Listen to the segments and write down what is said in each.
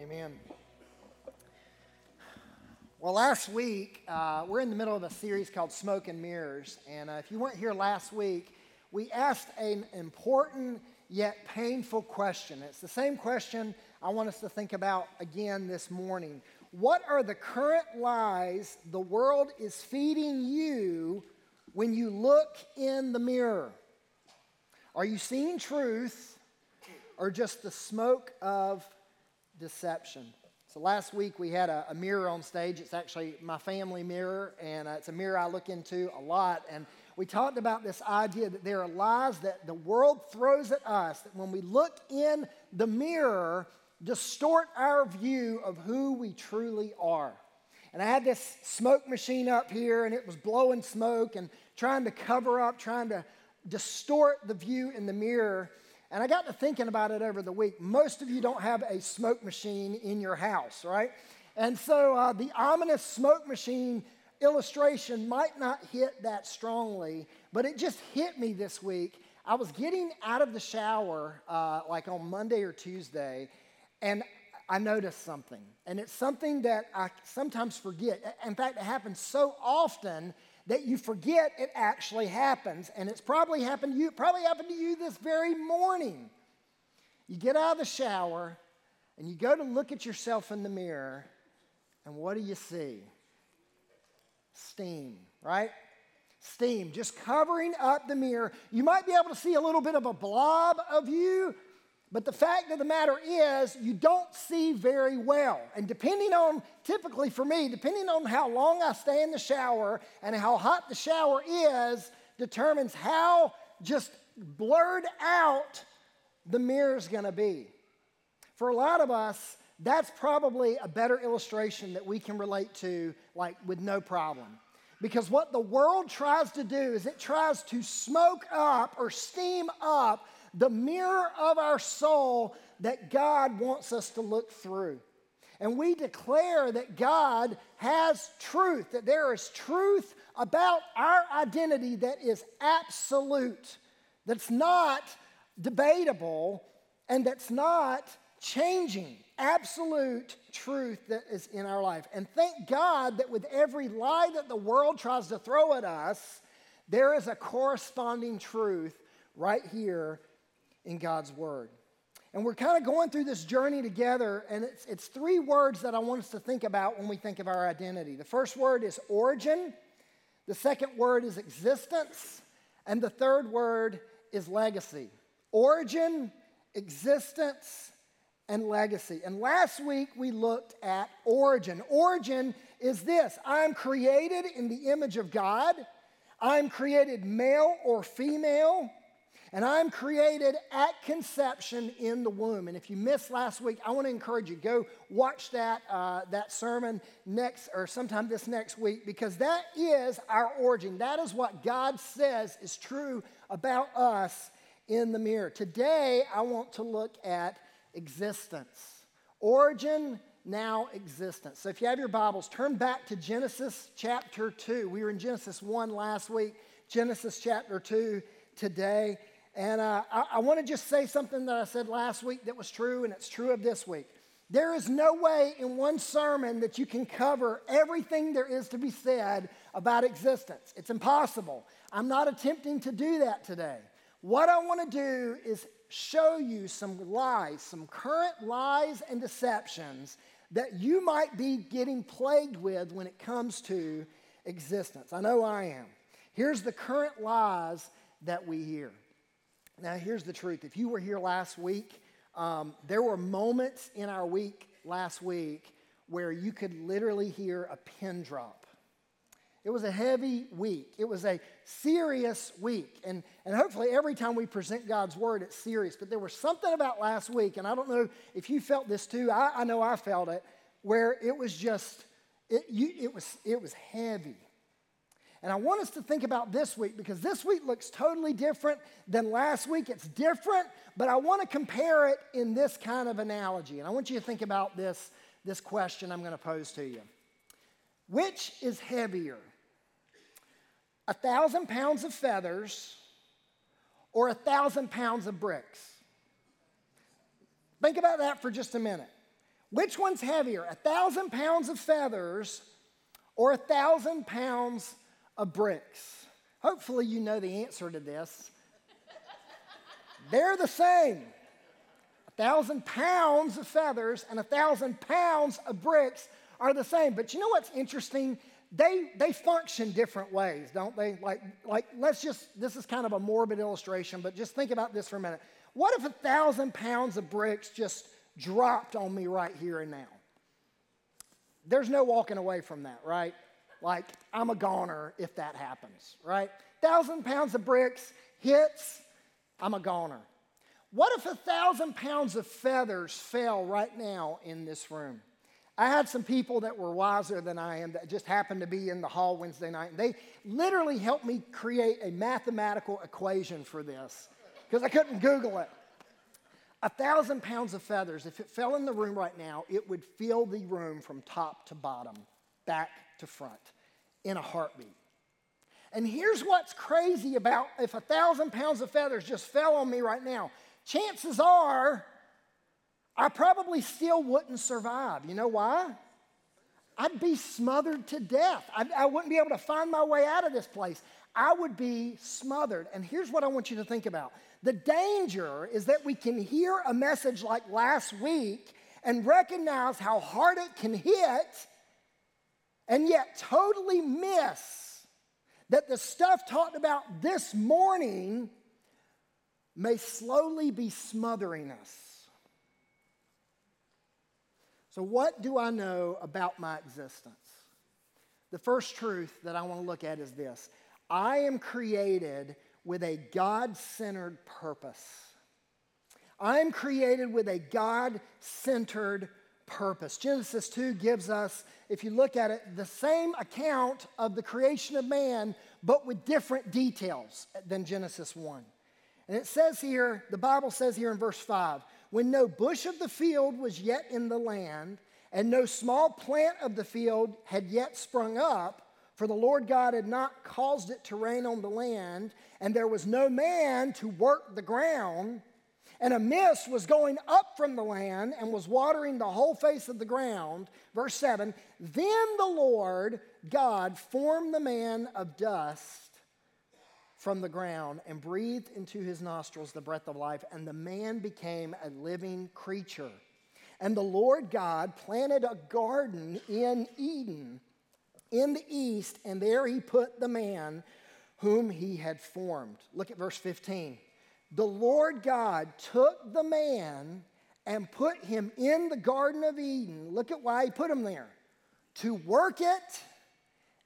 Amen. Well, last week, uh, we're in the middle of a series called Smoke and Mirrors. And uh, if you weren't here last week, we asked an important yet painful question. It's the same question I want us to think about again this morning. What are the current lies the world is feeding you when you look in the mirror? Are you seeing truth or just the smoke of deception? So last week we had a, a mirror on stage. It's actually my family mirror, and uh, it's a mirror I look into a lot. And we talked about this idea that there are lies that the world throws at us that when we look in the mirror, distort our view of who we truly are. And I had this smoke machine up here, and it was blowing smoke and trying to cover up, trying to distort the view in the mirror. And I got to thinking about it over the week. Most of you don't have a smoke machine in your house, right? And so uh, the ominous smoke machine illustration might not hit that strongly, but it just hit me this week. I was getting out of the shower uh, like on Monday or Tuesday, and I noticed something. And it's something that I sometimes forget. In fact, it happens so often that you forget it actually happens. And it's probably happened to you, probably happened to you this very morning. You get out of the shower and you go to look at yourself in the mirror, and what do you see? Steam, right? Steam, just covering up the mirror. You might be able to see a little bit of a blob of you, but the fact of the matter is, you don't see very well. And depending on, typically for me, depending on how long I stay in the shower and how hot the shower is, determines how just blurred out the mirror's gonna be. For a lot of us, that's probably a better illustration that we can relate to, like with no problem. Because what the world tries to do is it tries to smoke up or steam up the mirror of our soul that God wants us to look through. And we declare that God has truth, that there is truth about our identity that is absolute, that's not debatable, and that's not changing. Absolute truth that is in our life. And thank God that with every lie that the world tries to throw at us, there is a corresponding truth right here in God's Word. And we're kind of going through this journey together, and it's, it's three words that I want us to think about when we think of our identity. The first word is origin, the second word is existence, and the third word is legacy. Origin, existence, and legacy. And last week we looked at origin. Origin is this I'm created in the image of God, I'm created male or female. And I'm created at conception in the womb. And if you missed last week, I want to encourage you go watch that uh, that sermon next or sometime this next week because that is our origin. That is what God says is true about us in the mirror. Today, I want to look at existence, origin. Now, existence. So, if you have your Bibles, turn back to Genesis chapter 2. We were in Genesis 1 last week, Genesis chapter 2 today. And uh, I, I want to just say something that I said last week that was true, and it's true of this week. There is no way in one sermon that you can cover everything there is to be said about existence. It's impossible. I'm not attempting to do that today. What I want to do is show you some lies, some current lies and deceptions that you might be getting plagued with when it comes to existence. I know I am. Here's the current lies that we hear. Now, here's the truth. If you were here last week, um, there were moments in our week last week where you could literally hear a pin drop. It was a heavy week. It was a serious week. And, and hopefully, every time we present God's word, it's serious. But there was something about last week, and I don't know if you felt this too. I, I know I felt it, where it was just, it, you, it, was, it was heavy. And I want us to think about this week because this week looks totally different than last week. It's different, but I want to compare it in this kind of analogy. And I want you to think about this, this question I'm going to pose to you Which is heavier? A thousand pounds of feathers or a thousand pounds of bricks? Think about that for just a minute. Which one's heavier, a thousand pounds of feathers or a thousand pounds of bricks? Hopefully, you know the answer to this. They're the same. A thousand pounds of feathers and a thousand pounds of bricks are the same. But you know what's interesting? They, they function different ways, don't they? Like, like, let's just, this is kind of a morbid illustration, but just think about this for a minute. What if a thousand pounds of bricks just dropped on me right here and now? There's no walking away from that, right? Like, I'm a goner if that happens, right? Thousand pounds of bricks hits, I'm a goner. What if a thousand pounds of feathers fell right now in this room? I had some people that were wiser than I am that just happened to be in the hall Wednesday night. And they literally helped me create a mathematical equation for this because I couldn't Google it. A thousand pounds of feathers, if it fell in the room right now, it would fill the room from top to bottom, back to front, in a heartbeat. And here's what's crazy about if a thousand pounds of feathers just fell on me right now, chances are I probably still wouldn't survive. You know why? I'd be smothered to death. I, I, wouldn't be able to find my way out of this place. I would be smothered. And here's what I want you to think about the danger is that we can hear a message like last week and recognize how hard it can hit, and yet totally miss that the stuff talked about this morning may slowly be smothering us. So, what do I know about my existence? The first truth that I want to look at is this I am created with a God centered purpose. I am created with a God centered purpose. Genesis 2 gives us, if you look at it, the same account of the creation of man, but with different details than Genesis 1. And it says here, the Bible says here in verse 5 when no bush of the field was yet in the land, and no small plant of the field had yet sprung up, for the Lord God had not caused it to rain on the land, and there was no man to work the ground, and a mist was going up from the land and was watering the whole face of the ground. Verse 7 Then the Lord God formed the man of dust from the ground and breathed into his nostrils the breath of life, and the man became a living creature. And the Lord God planted a garden in Eden in the east, and there he put the man whom he had formed. Look at verse 15. The Lord God took the man and put him in the Garden of Eden. Look at why he put him there to work it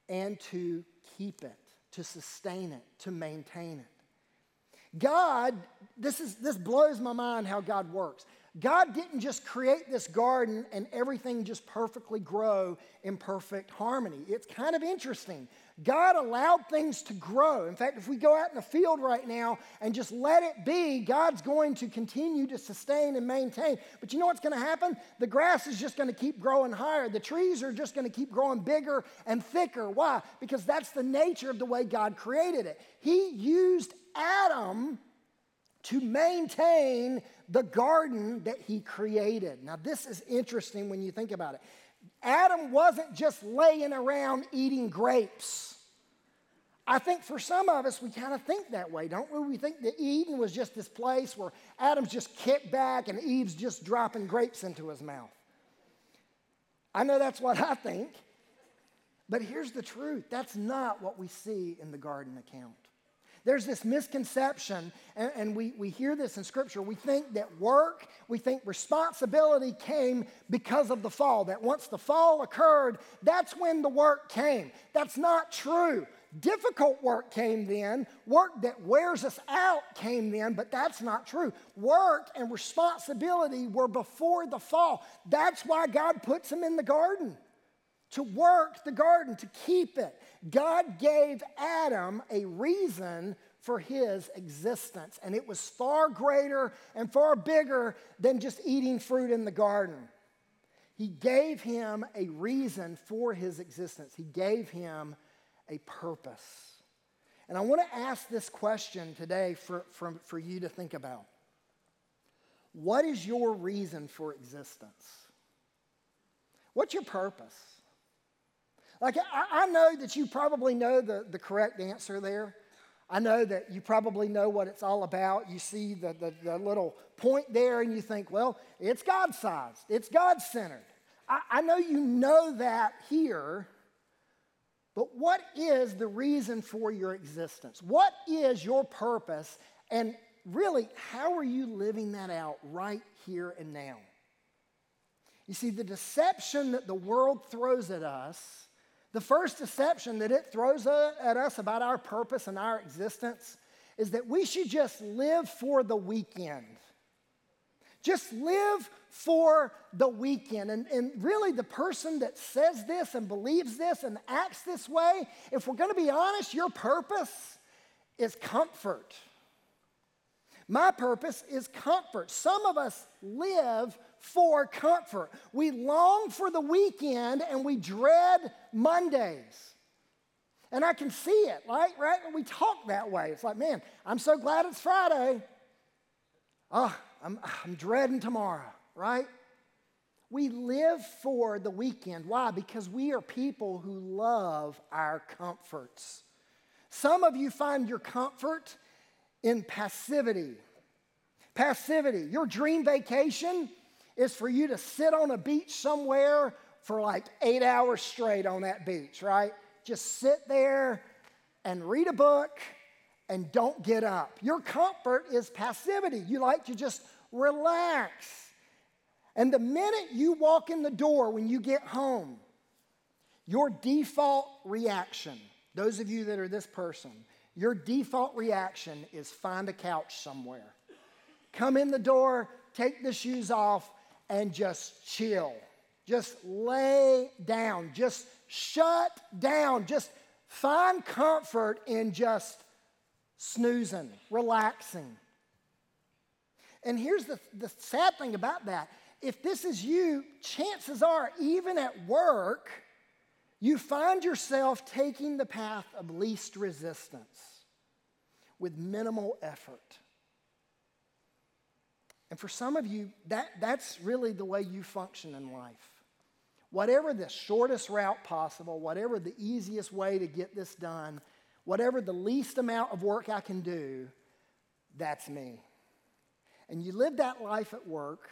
and to keep it to sustain it, to maintain it. God, this, is, this blows my mind how God works. God didn't just create this garden and everything just perfectly grow in perfect harmony. It's kind of interesting. God allowed things to grow. In fact, if we go out in the field right now and just let it be, God's going to continue to sustain and maintain. But you know what's going to happen? The grass is just going to keep growing higher. The trees are just going to keep growing bigger and thicker. Why? Because that's the nature of the way God created it. He used Adam to maintain the garden that he created. Now, this is interesting when you think about it. Adam wasn't just laying around eating grapes. I think for some of us, we kind of think that way, don't we? We think that Eden was just this place where Adam's just kicked back and Eve's just dropping grapes into his mouth. I know that's what I think. But here's the truth that's not what we see in the garden account. There's this misconception, and, and, we, we hear this in Scripture. We think that work, we think responsibility came because of the fall, that once the fall occurred, that's when the work came. That's not true. Difficult work came then, work that wears us out came then, but that's not true. Work and responsibility were before the fall. That's why God puts them in the garden to work the garden, to keep it. God gave Adam a reason for his existence, and it was far greater and far bigger than just eating fruit in the garden. He gave him a reason for his existence, he gave him a purpose. And I want to ask this question today for, for, for you to think about. What is your reason for existence? What's your purpose? Like, I, I know that you probably know the, the correct answer there. I know that you probably know what it's all about. You see the, the, the little point there and you think, well, it's God sized, it's God centered. I, I know you know that here, but what is the reason for your existence? What is your purpose? And really, how are you living that out right here and now? You see, the deception that the world throws at us, the first deception that it throws at us about our purpose and our existence, is that we should just live for the weekend. Just live for the weekend. And, and really, the person that says this and believes this and acts this way, if we're to be honest, your purpose is comfort. My purpose is comfort. Some of us live for comfort. We long for the weekend and we dread Mondays. And I can see it, right? Right? We talk that way. It's like, man, I'm so glad it's Friday. Oh, I'm, I'm dreading tomorrow, right? We live for the weekend. Why? Because we are people who love our comforts. Some of you find your comfort in passivity. Passivity. Your dream vacation is for you to sit on a beach somewhere for like eight hours straight on that beach, right? Just sit there and read a book and don't get up. Your comfort is passivity. You like to just relax. And the minute you walk in the door when you get home, your default reaction, those of you that are this person, your default reaction is find a couch somewhere. Come in the door, take the shoes off, and just chill. Just lay down. Just shut down. Just find comfort in just snoozing, relaxing. And here's the, the sad thing about that if this is you, chances are, even at work, you find yourself taking the path of least resistance with minimal effort. And for some of you, that, that's really the way you function in life. Whatever the shortest route possible, whatever the easiest way to get this done, whatever the least amount of work I can do, that's me and you live that life at work,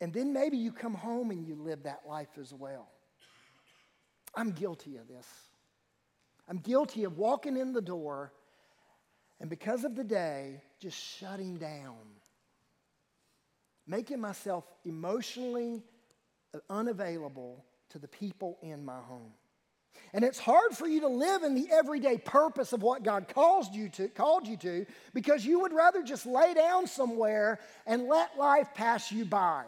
and then maybe you come home and you live that life as well. I'm guilty of this. I'm guilty of walking in the door and because of the day, just shutting down, making myself emotionally unavailable to the people in my home. And it's hard for you to live in the everyday purpose of what God calls you to, called you to because you would rather just lay down somewhere and let life pass you by.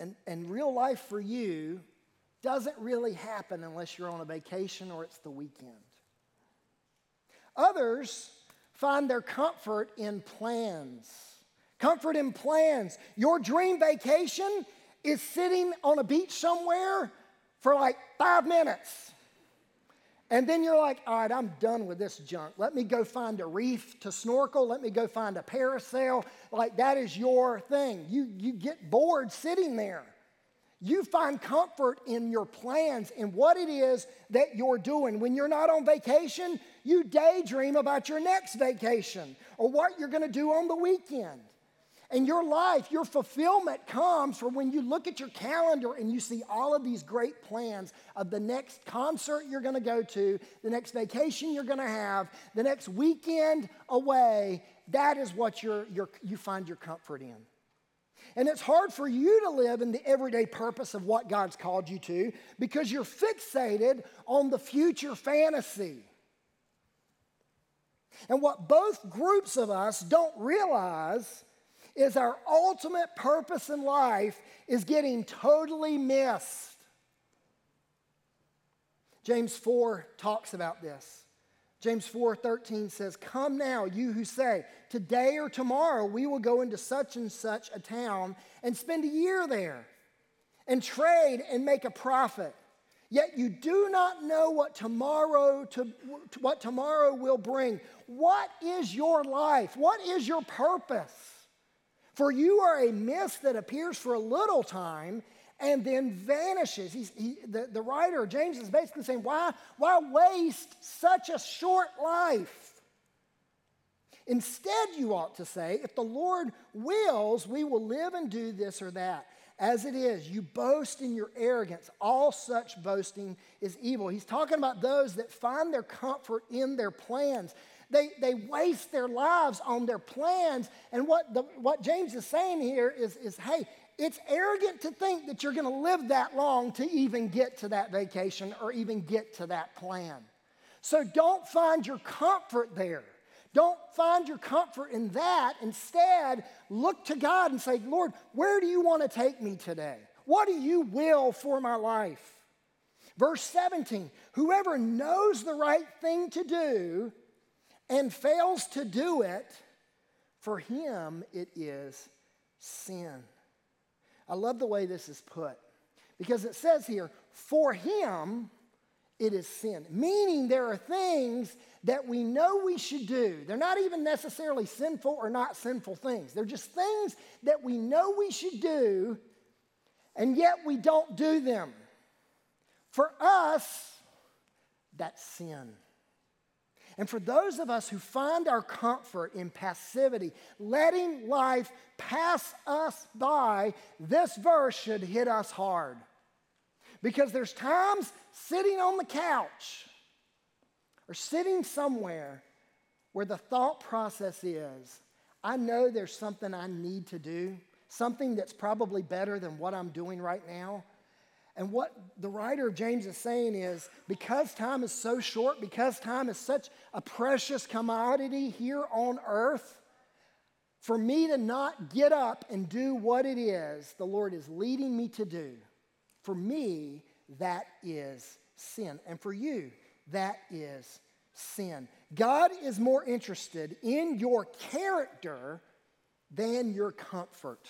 And, and real life for you doesn't really happen unless you're on a vacation or it's the weekend. Others find their comfort in plans. Comfort in plans. Your dream vacation is sitting on a beach somewhere for like five minutes. And then you're like, all right, I'm done with this junk. Let me go find a reef to snorkel. Let me go find a parasail. Like that is your thing. You, you get bored sitting there. You find comfort in your plans and what it is that you're doing. When you're not on vacation, you daydream about your next vacation or what you're going to do on the weekend. And your life, your fulfillment comes from when you look at your calendar and you see all of these great plans of the next concert you're going to go to, the next vacation you're going to have, the next weekend away. That is what you find your comfort in. And it's hard for you to live in the everyday purpose of what God's called you to because you're fixated on the future fantasy. And what both groups of us don't realize is our ultimate purpose in life is getting totally missed. James 4 talks about this. James 4:13 says, "Come now, you who say, today or tomorrow we will go into such and such a town and spend a year there and trade and make a profit. Yet you do not know what tomorrow to, what tomorrow will bring. What is your life? What is your purpose? For you are a mist that appears for a little time and then vanishes. He, the, the writer, James, is basically saying, why, why waste such a short life? Instead, you ought to say, if the Lord wills, we will live and do this or that. As it is, you boast in your arrogance. All such boasting is evil. He's talking about those that find their comfort in their plans. They, they waste their lives on their plans. And what, the, what James is saying here is, is hey, it's arrogant to think that you're going to live that long to even get to that vacation or even get to that plan. So don't find your comfort there. Don't find your comfort in that. Instead, look to God and say, Lord, where do you want to take me today? What do you will for my life? Verse 17 Whoever knows the right thing to do and fails to do it, for him it is sin. I love the way this is put because it says here, for him it is sin. Meaning there are things that we know we should do. They're not even necessarily sinful or not sinful things. They're just things that we know we should do, and yet we don't do them. For us, that's sin. And for those of us who find our comfort in passivity, letting life pass us by, this verse should hit us hard. Because there's times sitting on the couch or sitting somewhere where the thought process is I know there's something I need to do, something that's probably better than what I'm doing right now. And what the writer of James is saying is because time is so short, because time is such a precious commodity here on earth, for me to not get up and do what it is the Lord is leading me to do, for me, that is sin. And for you, that is sin. God is more interested in your character than your comfort.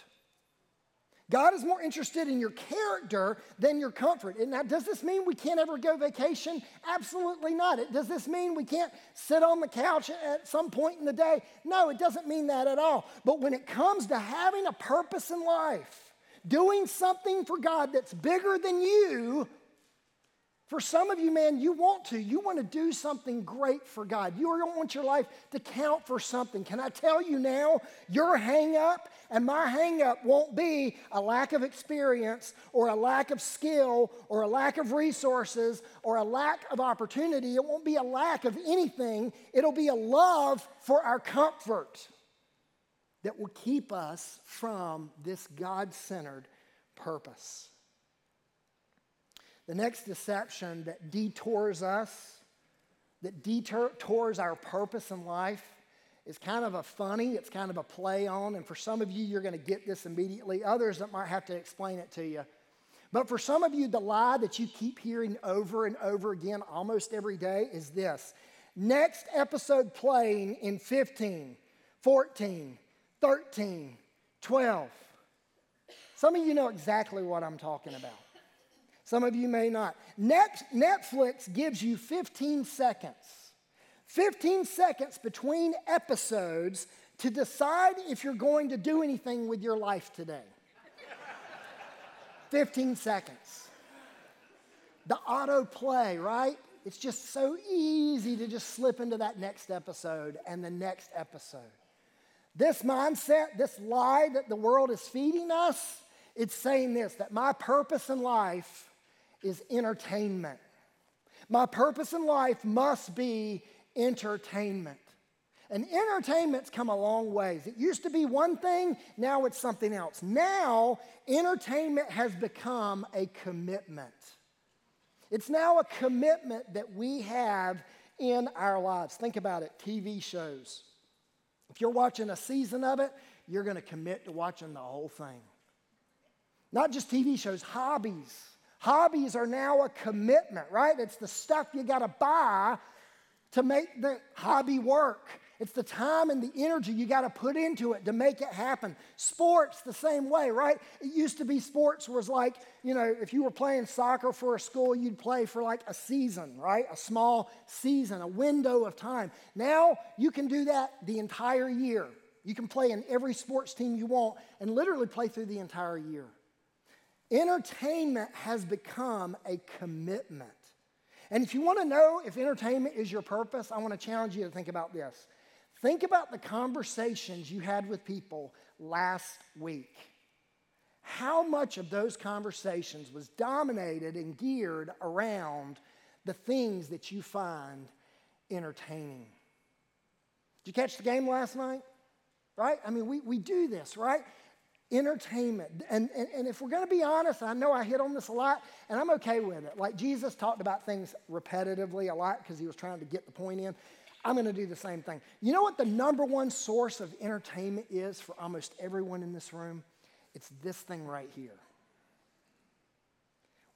God is more interested in your character than your comfort. And now, does this mean we can't ever go vacation? Absolutely not. It, does this mean we can't sit on the couch at some point in the day? No, it doesn't mean that at all. But when it comes to having a purpose in life, doing something for God that's bigger than you, for some of you, man, you want to. You want to do something great for God. You don't want your life to count for something. Can I tell you now, your hang up and my hang up won't be a lack of experience or a lack of skill or a lack of resources or a lack of opportunity. It won't be a lack of anything. It'll be a love for our comfort that will keep us from this God centered purpose. The next deception that detours us, that detours our purpose in life, is kind of a funny, it's kind of a play on. And for some of you, you're going to get this immediately. Others that might have to explain it to you. But for some of you, the lie that you keep hearing over and over again almost every day is this next episode playing in 15, 14, 13, 12. Some of you know exactly what I'm talking about. Some of you may not. Next, Netflix gives you 15 seconds. 15 seconds between episodes to decide if you're going to do anything with your life today. 15 seconds. The autoplay, right? It's just so easy to just slip into that next episode and the next episode. This mindset, this lie that the world is feeding us, it's saying this that my purpose in life is entertainment. My purpose in life must be entertainment. And entertainment's come a long ways. It used to be one thing, now it's something else. Now, entertainment has become a commitment. It's now a commitment that we have in our lives. Think about it TV shows. If you're watching a season of it, you're going to commit to watching the whole thing. Not just TV shows, hobbies. Hobbies are now a commitment, right? It's the stuff you got to buy to make the hobby work. It's the time and the energy you got to put into it to make it happen. Sports, the same way, right? It used to be sports was like, you know, if you were playing soccer for a school, you'd play for like a season, right? A small season, a window of time. Now you can do that the entire year. You can play in every sports team you want and literally play through the entire year. Entertainment has become a commitment. And if you want to know if entertainment is your purpose, I want to challenge you to think about this. Think about the conversations you had with people last week. How much of those conversations was dominated and geared around the things that you find entertaining? Did you catch the game last night? Right? I mean, we, we do this, right? Entertainment. And, and, and if we're going to be honest, I know I hit on this a lot, and I'm okay with it. Like Jesus talked about things repetitively a lot because he was trying to get the point in. I'm going to do the same thing. You know what the number one source of entertainment is for almost everyone in this room? It's this thing right here.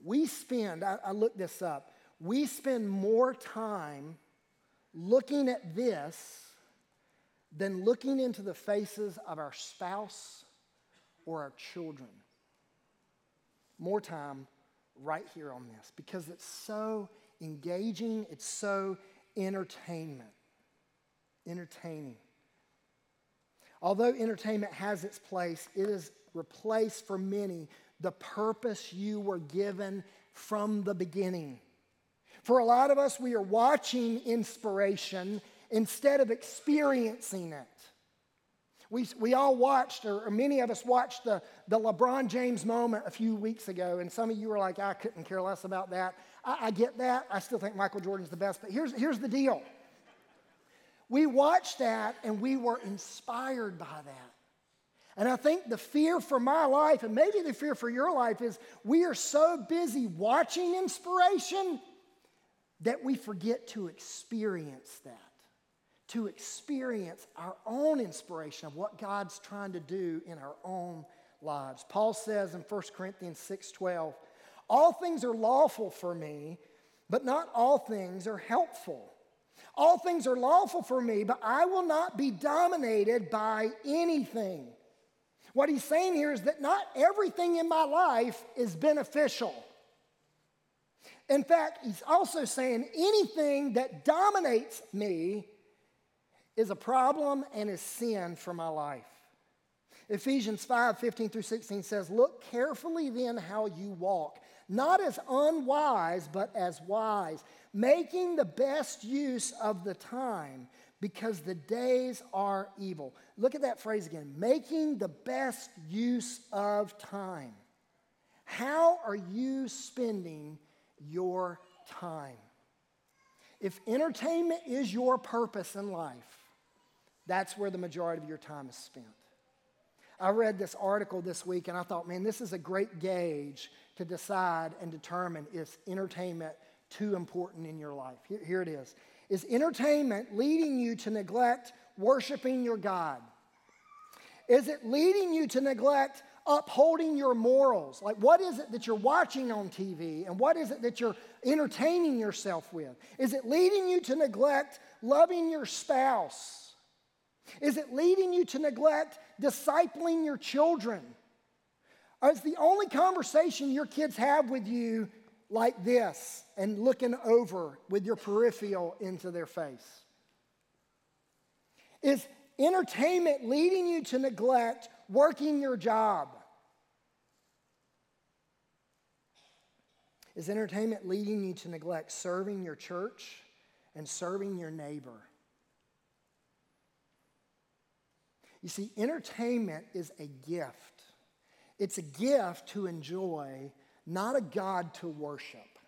We spend, I, I looked this up, we spend more time looking at this than looking into the faces of our spouse or our children. More time right here on this because it's so engaging, it's so entertainment. Entertaining. Although entertainment has its place, it is replaced for many the purpose you were given from the beginning. For a lot of us, we are watching inspiration instead of experiencing it. We, we all watched, or, many of us watched the, the LeBron James moment a few weeks ago, and some of you were like, I couldn't care less about that. I, I get that. I still think Michael Jordan's the best, but here's, here's the deal. We watched that and we were inspired by that. And I think the fear for my life, and maybe the fear for your life, is we are so busy watching inspiration that we forget to experience that to experience our own inspiration of what God's trying to do in our own lives. Paul says in 1 Corinthians 6:12, "All things are lawful for me, but not all things are helpful. All things are lawful for me, but I will not be dominated by anything." What he's saying here is that not everything in my life is beneficial. In fact, he's also saying anything that dominates me is a problem and is sin for my life. Ephesians 5 15 through 16 says, Look carefully then how you walk, not as unwise, but as wise, making the best use of the time because the days are evil. Look at that phrase again making the best use of time. How are you spending your time? If entertainment is your purpose in life, that's where the majority of your time is spent. I read this article this week and I thought, man, this is a great gauge to decide and determine is entertainment too important in your life. Here, here it is. Is entertainment leading you to neglect worshiping your God? Is it leading you to neglect upholding your morals? Like, what is it that you're watching on TV and what is it that you're entertaining yourself with? Is it leading you to neglect loving your spouse? Is it leading you to neglect discipling your children? Or is the only conversation your kids have with you like this and looking over with your peripheral into their face? Is entertainment leading you to neglect working your job? Is entertainment leading you to neglect serving your church and serving your neighbor? You see, entertainment is a gift. It's a gift to enjoy, not a God to worship.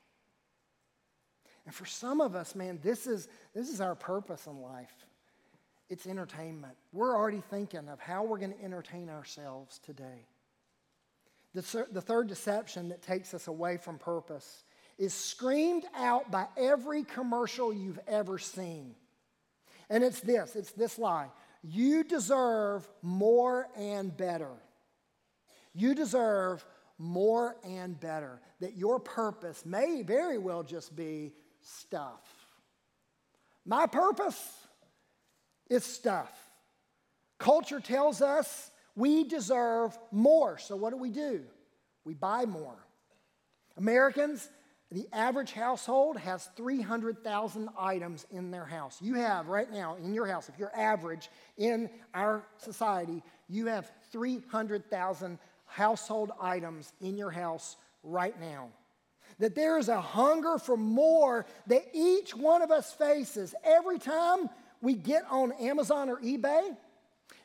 And for some of us, man, this is, this is our purpose in life. It's entertainment. We're already thinking of how we're going to entertain ourselves today. The, the third deception that takes us away from purpose is screamed out by every commercial you've ever seen. And it's this it's this lie you deserve more and better. You deserve more and better. That your purpose may very well just be stuff. My purpose is stuff. Culture tells us we deserve more. So what do we do? We buy more. Americans, The average household has 300,000 items in their house. You have right now in your house, if you're average in our society, you have 300,000 household items in your house right now. That there is a hunger for more that each one of us faces every time we get on Amazon or eBay,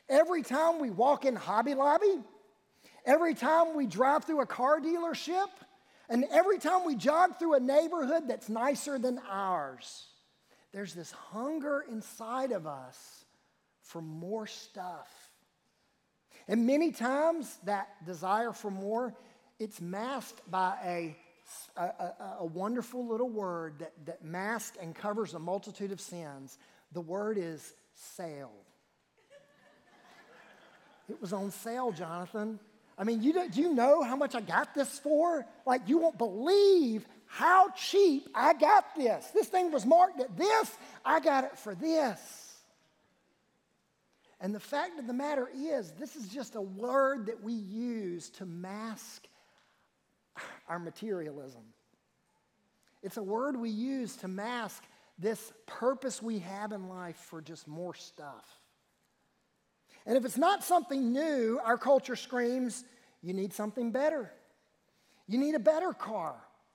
every time we walk in Hobby Lobby, every time we drive through a car dealership and every time we jog through a neighborhood that's nicer than ours, there's this hunger inside of us for more stuff. And many times that desire for more, it's masked by a, a, a, a wonderful little word that, that masks and covers a multitude of sins. The word is sale. It was on sale, Jonathan. I mean, you, do, do you know how much I got this for? Like, you won't believe how cheap I got this. This thing was marked at this, I got it for this. And the fact of the matter is, this is just a word that we use to mask our materialism. It's a word we use to mask this purpose we have in life for just more stuff. And if it's not something new, our culture screams, you need something better. You need a better car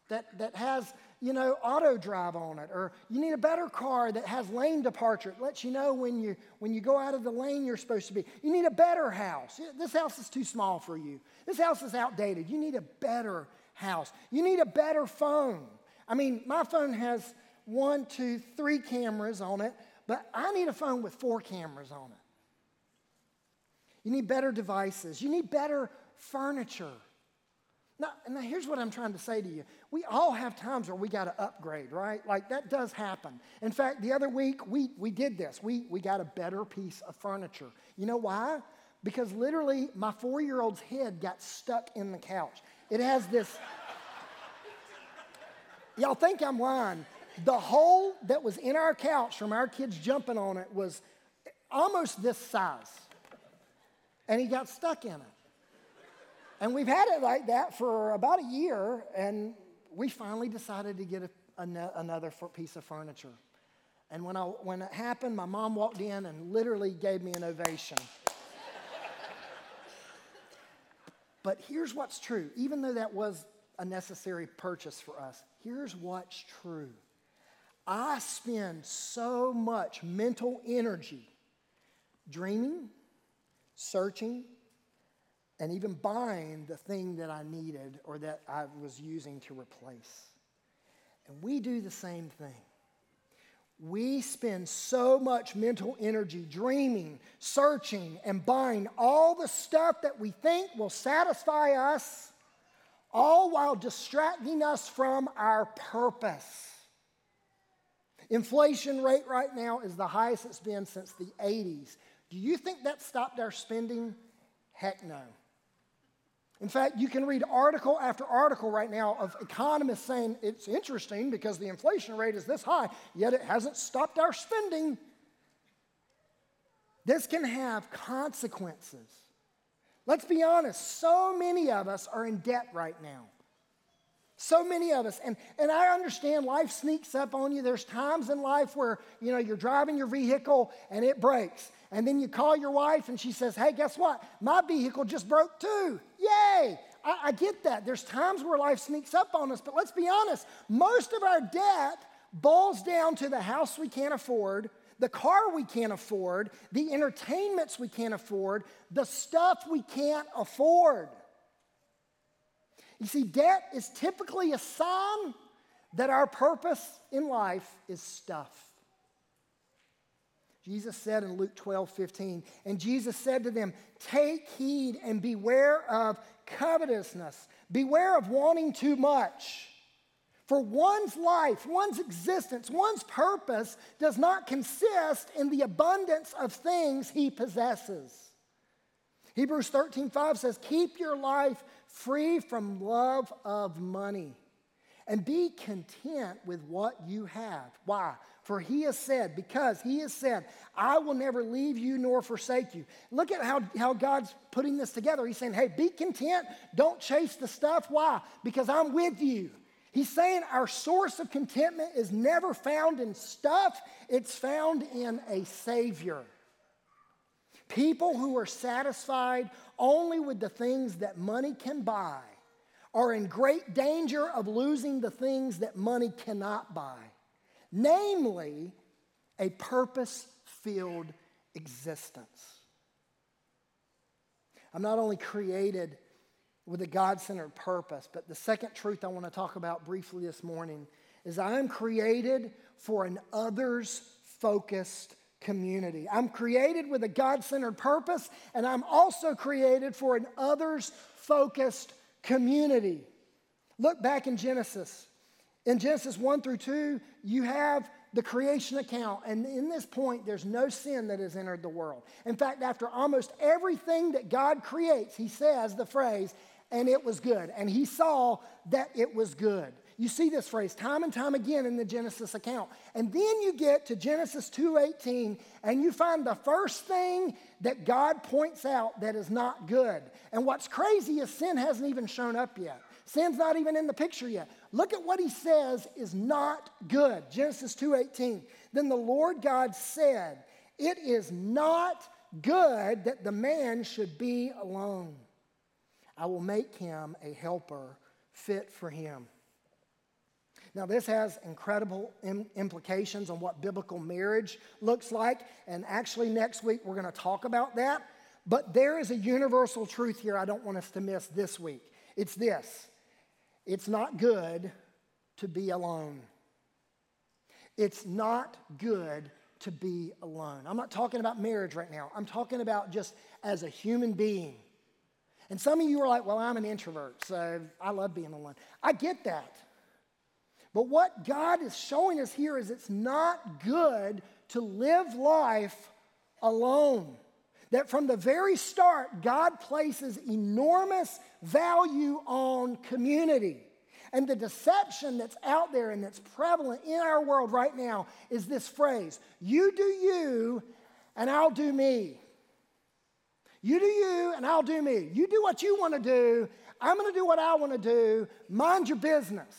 that, that has, you know, auto drive on it. Or you need a better car that has lane departure. It lets you know when you, when you go out of the lane you're supposed to be. You need a better house. This house is too small for you. This house is outdated. You need a better house. You need a better phone. I mean, my phone has one, two, three cameras on it, but I need a phone with four cameras on it. You need better devices. You need better furniture. Now, now, here's what I'm trying to say to you. We all have times where we got to upgrade, right? Like that does happen. In fact, the other week we, we did this. We, we got a better piece of furniture. You know why? Because literally my four year old's head got stuck in the couch. It has this. Y'all think I'm lying. The hole that was in our couch from our kids jumping on it was almost this size and he got stuck in it. And we've had it like that for about a year, and we finally decided to get a, another piece of furniture. And when, I, when it happened, my mom walked in and literally gave me an ovation. but here's what's true even though that was a necessary purchase for us, here's what's true. I spend so much mental energy dreaming, searching, and even buying the thing that I needed or that I was using to replace. And we do the same thing. We spend so much mental energy dreaming, searching, and buying all the stuff that we think will satisfy us, all while distracting us from our purpose. Inflation rate right now is the highest it's been since the 80s. Do you think that stopped our spending? Heck no. In fact, you can read article after article right now of economists saying it's interesting because the inflation rate is this high, yet it hasn't stopped our spending. This can have consequences. Let's be honest, so many of us are in debt right now. So many of us. And, and I understand life sneaks up on you. There's times in life where, you know, you're driving your vehicle and it breaks. And then you call your wife and she says, hey, guess what? My vehicle just broke too. Yay! I, I get that. There's times where life sneaks up on us, but let's be honest. Most of our debt boils down to the house we can't afford, the car we can't afford, the entertainments we can't afford, the stuff we can't afford. You see, debt is typically a sign that our purpose in life is stuff. Jesus said in Luke 12, 15, and Jesus said to them, Take heed and beware of covetousness, beware of wanting too much. For one's life, one's existence, one's purpose does not consist in the abundance of things he possesses. Hebrews 13, 5 says, Keep your life free from love of money and be content with what you have. Why? For he has said, because he has said, I will never leave you nor forsake you. Look at how, how God's putting this together. He's saying, hey, be content. Don't chase the stuff. Why? Because I'm with you. He's saying our source of contentment is never found in stuff, it's found in a Savior. People who are satisfied only with the things that money can buy are in great danger of losing the things that money cannot buy, namely, a purpose filled existence. I'm not only created with a God centered purpose. But the second truth I want to talk about briefly this morning is I am created for an others focused community. I'm created with a God centered purpose, and I'm also created for an others focused community. Look back in Genesis. In Genesis 1 through 2, you have the creation account. And in this point, there's no sin that has entered the world. In fact, after almost everything that God creates, he says the phrase, and it was good. And he saw that it was good. You see this phrase time and time again in the Genesis account. And then you get to Genesis 2:18 and you find the first thing that God points out that is not good. And what's crazy is sin hasn't even shown up yet. Sin's not even in the picture yet. Look at what he says is not good. Genesis 2:18. Then the Lord God said, "It is not good that the man should be alone." I will make him a helper fit for him. Now, this has incredible implications on what biblical marriage looks like. And actually, next week, we're going to talk about that. But there is a universal truth here I don't want us to miss this week. It's this it's not good to be alone. It's not good to be alone. I'm not talking about marriage right now, I'm talking about just as a human being. And some of you are like, well, I'm an introvert, so I love being alone. I get that. But what God is showing us here is it's not good to live life alone. That from the very start, God places enormous value on community. And the deception that's out there and that's prevalent in our world right now is this phrase you do you, and I'll do me. You do you, and I'll do me. You do what you want to do. I'm going to do what I want to do. Mind your business.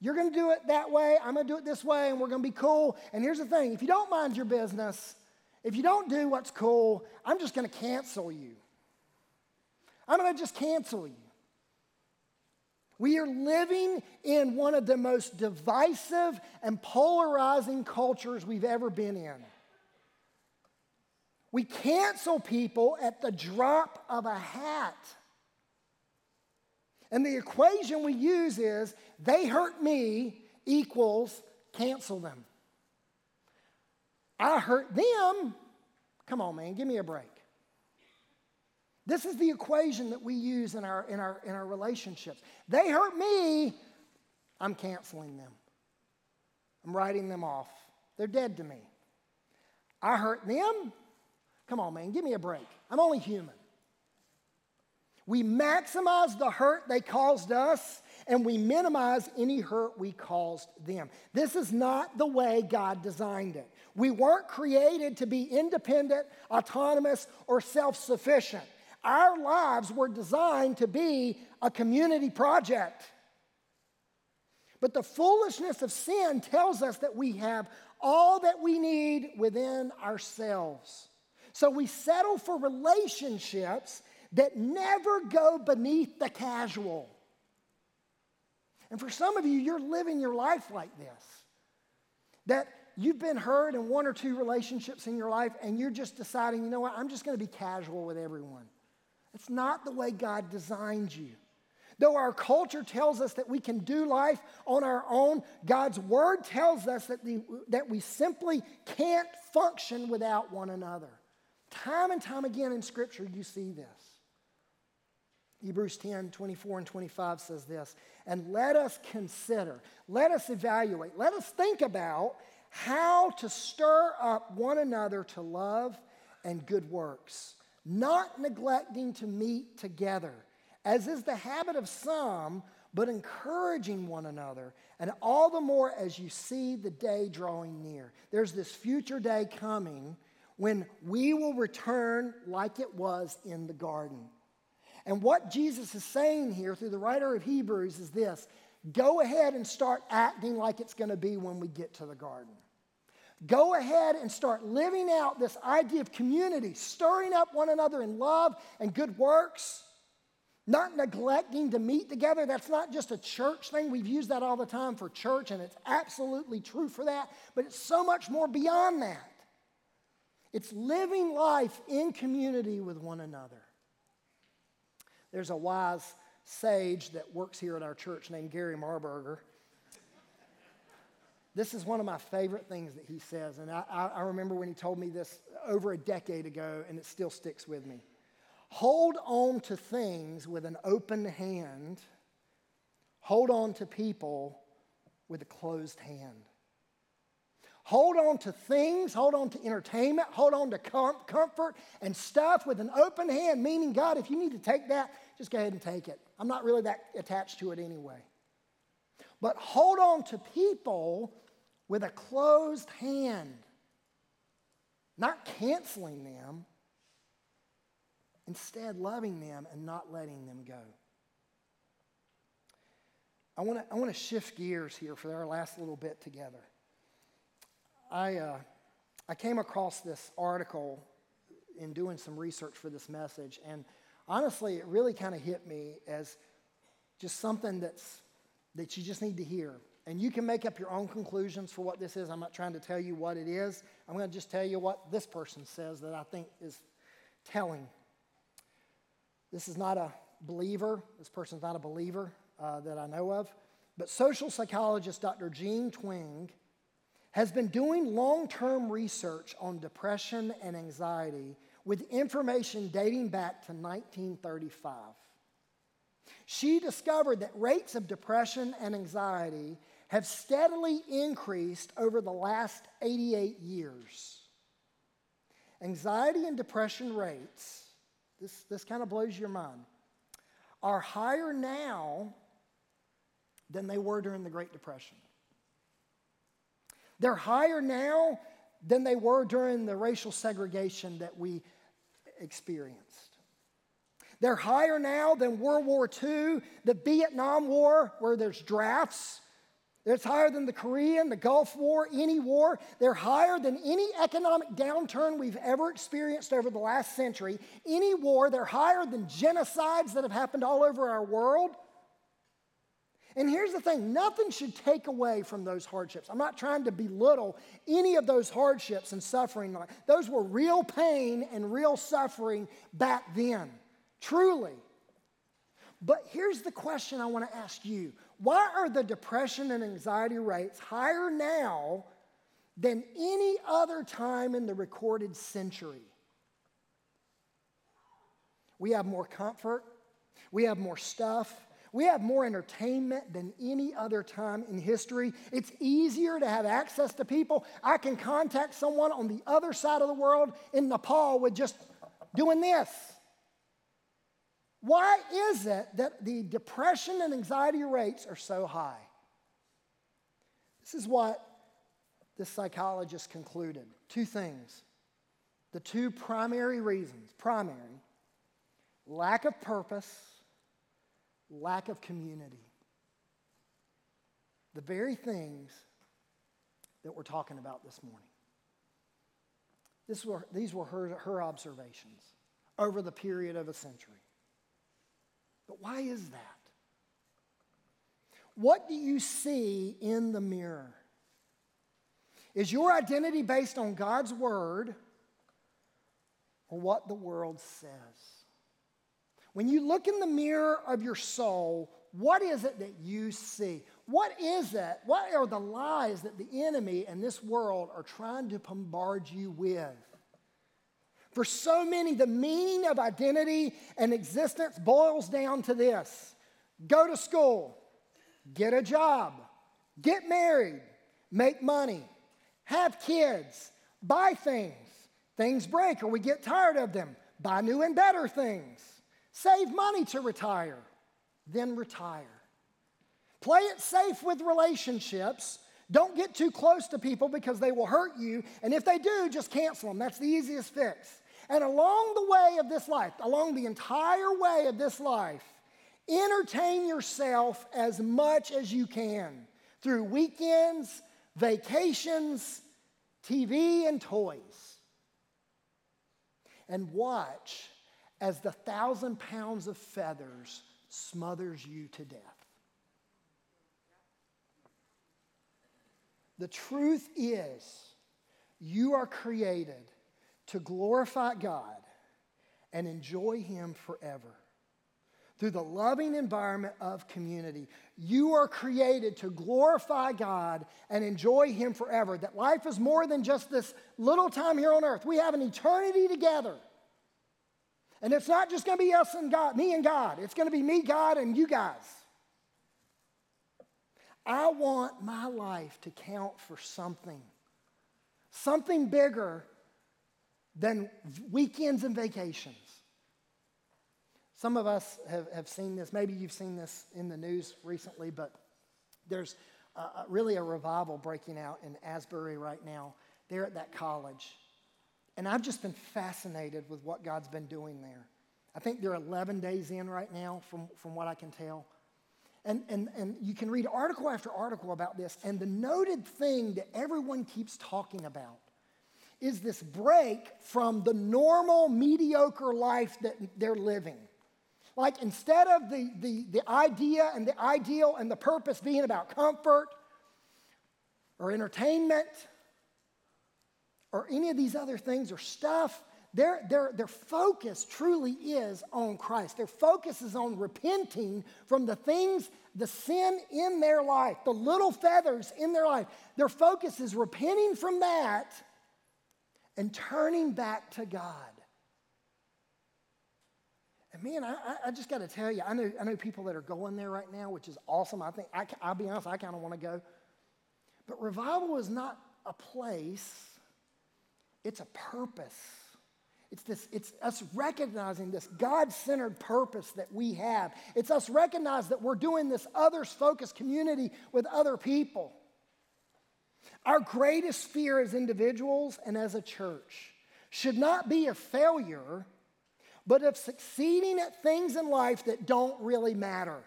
You're going to do it that way. I'm going to do it this way, and we're going to be cool. And here's the thing if you don't mind your business, if you don't do what's cool, I'm just going to cancel you. I'm going to just cancel you. We are living in one of the most divisive and polarizing cultures we've ever been in. We cancel people at the drop of a hat. And the equation we use is they hurt me equals cancel them. I hurt them. Come on, man, give me a break. This is the equation that we use in our, in our, in our relationships. They hurt me, I'm canceling them. I'm writing them off. They're dead to me. I hurt them, Come on, man, give me a break. I'm only human. We maximize the hurt they caused us and we minimize any hurt we caused them. This is not the way God designed it. We weren't created to be independent, autonomous, or self sufficient. Our lives were designed to be a community project. But the foolishness of sin tells us that we have all that we need within ourselves. So we settle for relationships that never go beneath the casual. And for some of you, you're living your life like this. That you've been hurt in one or two relationships in your life, and you're just deciding, you know what, I'm just going to be casual with everyone. It's not the way God designed you. Though our culture tells us that we can do life on our own, God's word tells us that, the, that we simply can't function without one another. Time and time again in Scripture, you see this. Hebrews 10 24 and 25 says this, and let us consider, let us evaluate, let us think about how to stir up one another to love and good works, not neglecting to meet together, as is the habit of some, but encouraging one another, and all the more as you see the day drawing near. There's this future day coming when we will return like it was in the garden. And what Jesus is saying here through the writer of Hebrews is this go ahead and start acting like it's going to be when we get to the garden. Go ahead and start living out this idea of community, stirring up one another in love and good works, not neglecting to meet together. That's not just a church thing. We've used that all the time for church, and it's absolutely true for that, but it's so much more beyond that. It's living life in community with one another. There's a wise sage that works here at our church named Gary Marburger. This is one of my favorite things that he says, and I, I, remember when he told me this over a decade ago, and it still sticks with me. Hold on to things with an open hand, hold on to people with a closed hand. Hold on to things, hold on to entertainment, hold on to com- comfort and stuff with an open hand, meaning, God, if you need to take that, just go ahead and take it. I'm not really that attached to it anyway. But hold on to people with a closed hand, not canceling them, instead, loving them and not letting them go. I want to I wanna shift gears here for our last little bit together. I, uh, I came across this article in doing some research for this message, and honestly, it really kind of hit me as just something that's, that you just need to hear. And you can make up your own conclusions for what this is. I'm not trying to tell you what it is. I'm going to just tell you what this person says that I think is telling. This is not a believer. This person's not a believer uh, that I know of. But social psychologist Dr. Jean Twenge has been doing long term research on depression and anxiety with information dating back to 1935. She discovered that rates of depression and anxiety have steadily increased over the last 88 years. Anxiety and depression rates, this, this kind of blows your mind, are higher now than they were during the Great Depression. They're higher now than they were during the racial segregation that we experienced. They're higher now than World War II, the Vietnam War, where there's drafts. It's higher than the Korean, the Gulf War, any war. They're higher than any economic downturn we've ever experienced over the last century. Any war, they're higher than genocides that have happened all over our world. And here's the thing nothing should take away from those hardships. I'm not trying to belittle any of those hardships and suffering. Those were real pain and real suffering back then, truly. But here's the question I want to ask you Why are the depression and anxiety rates higher now than any other time in the recorded century? We have more comfort, we have more stuff. We have more entertainment than any other time in history. It's easier to have access to people. I can contact someone on the other side of the world in Nepal with just doing this. Why is it that the depression and anxiety rates are so high? This is what the psychologist concluded two things. The two primary reasons primary, lack of purpose lack of community. The very things that we're talking about this morning. This were, these were her, her observations over the period of a century. But why is that? What do you see in the mirror? Is your identity based on God's word or what the world says? When you look in the mirror of your soul, what is it that you see? What is it? What are the lies that the enemy and this world are trying to bombard you with? For so many, the meaning of identity and existence boils down to this go to school, get a job, get married, make money, have kids, buy things. Things break or we get tired of them, buy new and better things. Save money to retire, then retire. Play it safe with relationships. Don't get too close to people because they will hurt you. And if they do, just cancel them. That's the easiest fix. And along the way of this life, along the entire way of this life, entertain yourself as much as you can through weekends, vacations, TV, and toys. And watch as the thousand pounds of feathers smothers you to death. The truth is, you are created to glorify God and enjoy Him forever. Through the loving environment of community, you are created to glorify God and enjoy Him forever. That life is more than just this little time here on earth. We have an eternity together. And it's not just going to be us and God, me and God. It's going to be me, God, and you guys. I want my life to count for something, something bigger than weekends and vacations. Some of us have, have seen this. Maybe you've seen this in the news recently, but there's really a revival breaking out in Asbury right now. They're at that college. And I've just been fascinated with what God's been doing there. I think they're 11 days in right now, from, from what I can tell. And, and, and you can read article after article about this. And the noted thing that everyone keeps talking about is this break from the normal, mediocre life that they're living. Like instead of the, the, the idea and the ideal and the purpose being about comfort or entertainment or any of these other things or stuff, their, their, their focus truly is on Christ. Their focus is on repenting from the things, the sin in their life, the little feathers in their life. Their focus is repenting from that and turning back to God. And man, I, I just got to tell you, I know, I know people that are going there right now, which is awesome. I think, I, I'll be honest, I kind of want to go. But revival is not a place, it's a purpose. It's, this, it's us recognizing this God centered purpose that we have. It's us recognize that we're doing this others focused community with other people. Our greatest fear as individuals and as a church should not be a failure, but of succeeding at things in life that don't really matter,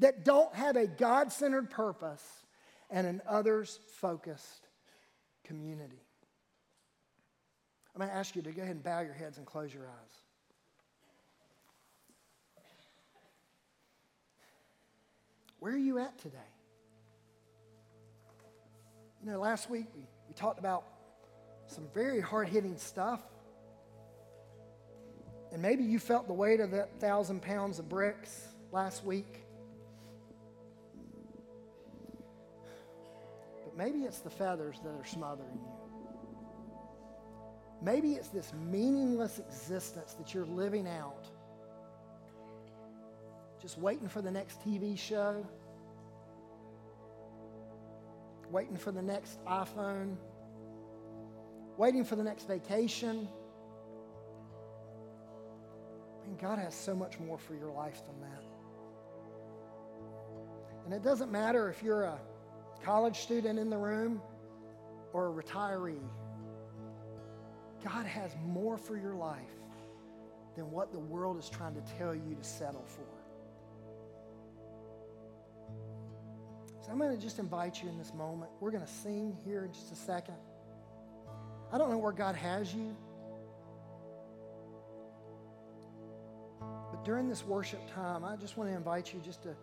that don't have a God centered purpose and an others focused community. I'm going to ask you to go ahead and bow your heads and close your eyes. Where are you at today? You know, last week we, we talked about some very hard hitting stuff. And maybe you felt the weight of that thousand pounds of bricks last week. But maybe it's the feathers that are smothering you. Maybe it's this meaningless existence that you're living out, just waiting for the next TV show waiting for the next iPhone, waiting for the next vacation. And God has so much more for your life than that. And it doesn't matter if you're a college student in the room or a retiree. God has more for your life than what the world is trying to tell you to settle for. So I'm going to just invite you in this moment. We're going to sing here in just a second. I don't know where God has you. But during this worship time, I just want to invite you just to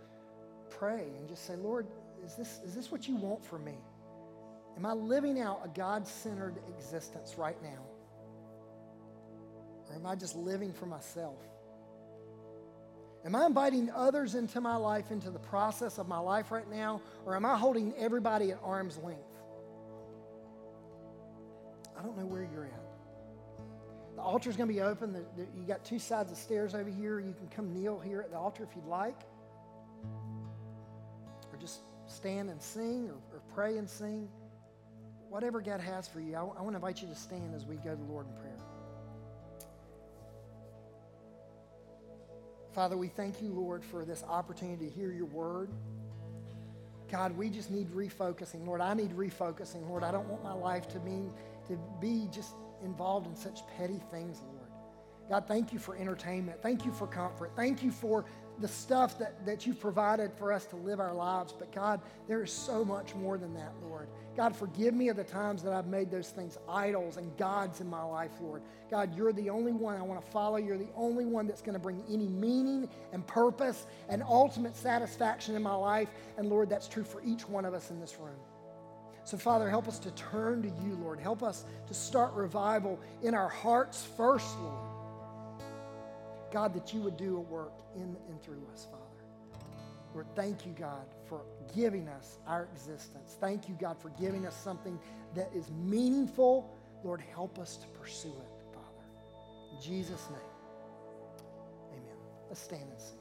pray and just say, Lord, is this, is this what you want for me? Am I living out a God centered existence right now? Or am I just living for myself? Am I inviting others into my life, into the process of my life right now, or am I holding everybody at arm's length? I don't know where you're at. The altar is going to be open. The, the, you got two sides of stairs over here. You can come kneel here at the altar if you'd like, or just stand and sing, or, or pray and sing. Whatever God has for you, I, I want to invite you to stand as we go to the Lord in prayer. Father, we thank you, Lord, for this opportunity to hear your word. God, we just need refocusing. Lord, I need refocusing. Lord, I don't want my life to mean to be just involved in such petty things, Lord. God, thank you for entertainment. Thank you for comfort. Thank you for the stuff that, that you've provided for us to live our lives. But God, there is so much more than that, Lord. God, forgive me of the times that I've made those things idols and gods in my life, Lord. God, you're the only one I want to follow. You're the only one that's going to bring any meaning and purpose and ultimate satisfaction in my life. And Lord, that's true for each one of us in this room. So, Father, help us to turn to you, Lord. Help us to start revival in our hearts first, Lord. God, that you would do a work in and through us, Father. Lord, thank you, God, for giving us our existence. Thank you, God, for giving us something that is meaningful. Lord, help us to pursue it, Father. In Jesus' name, amen. Let's stand and sing.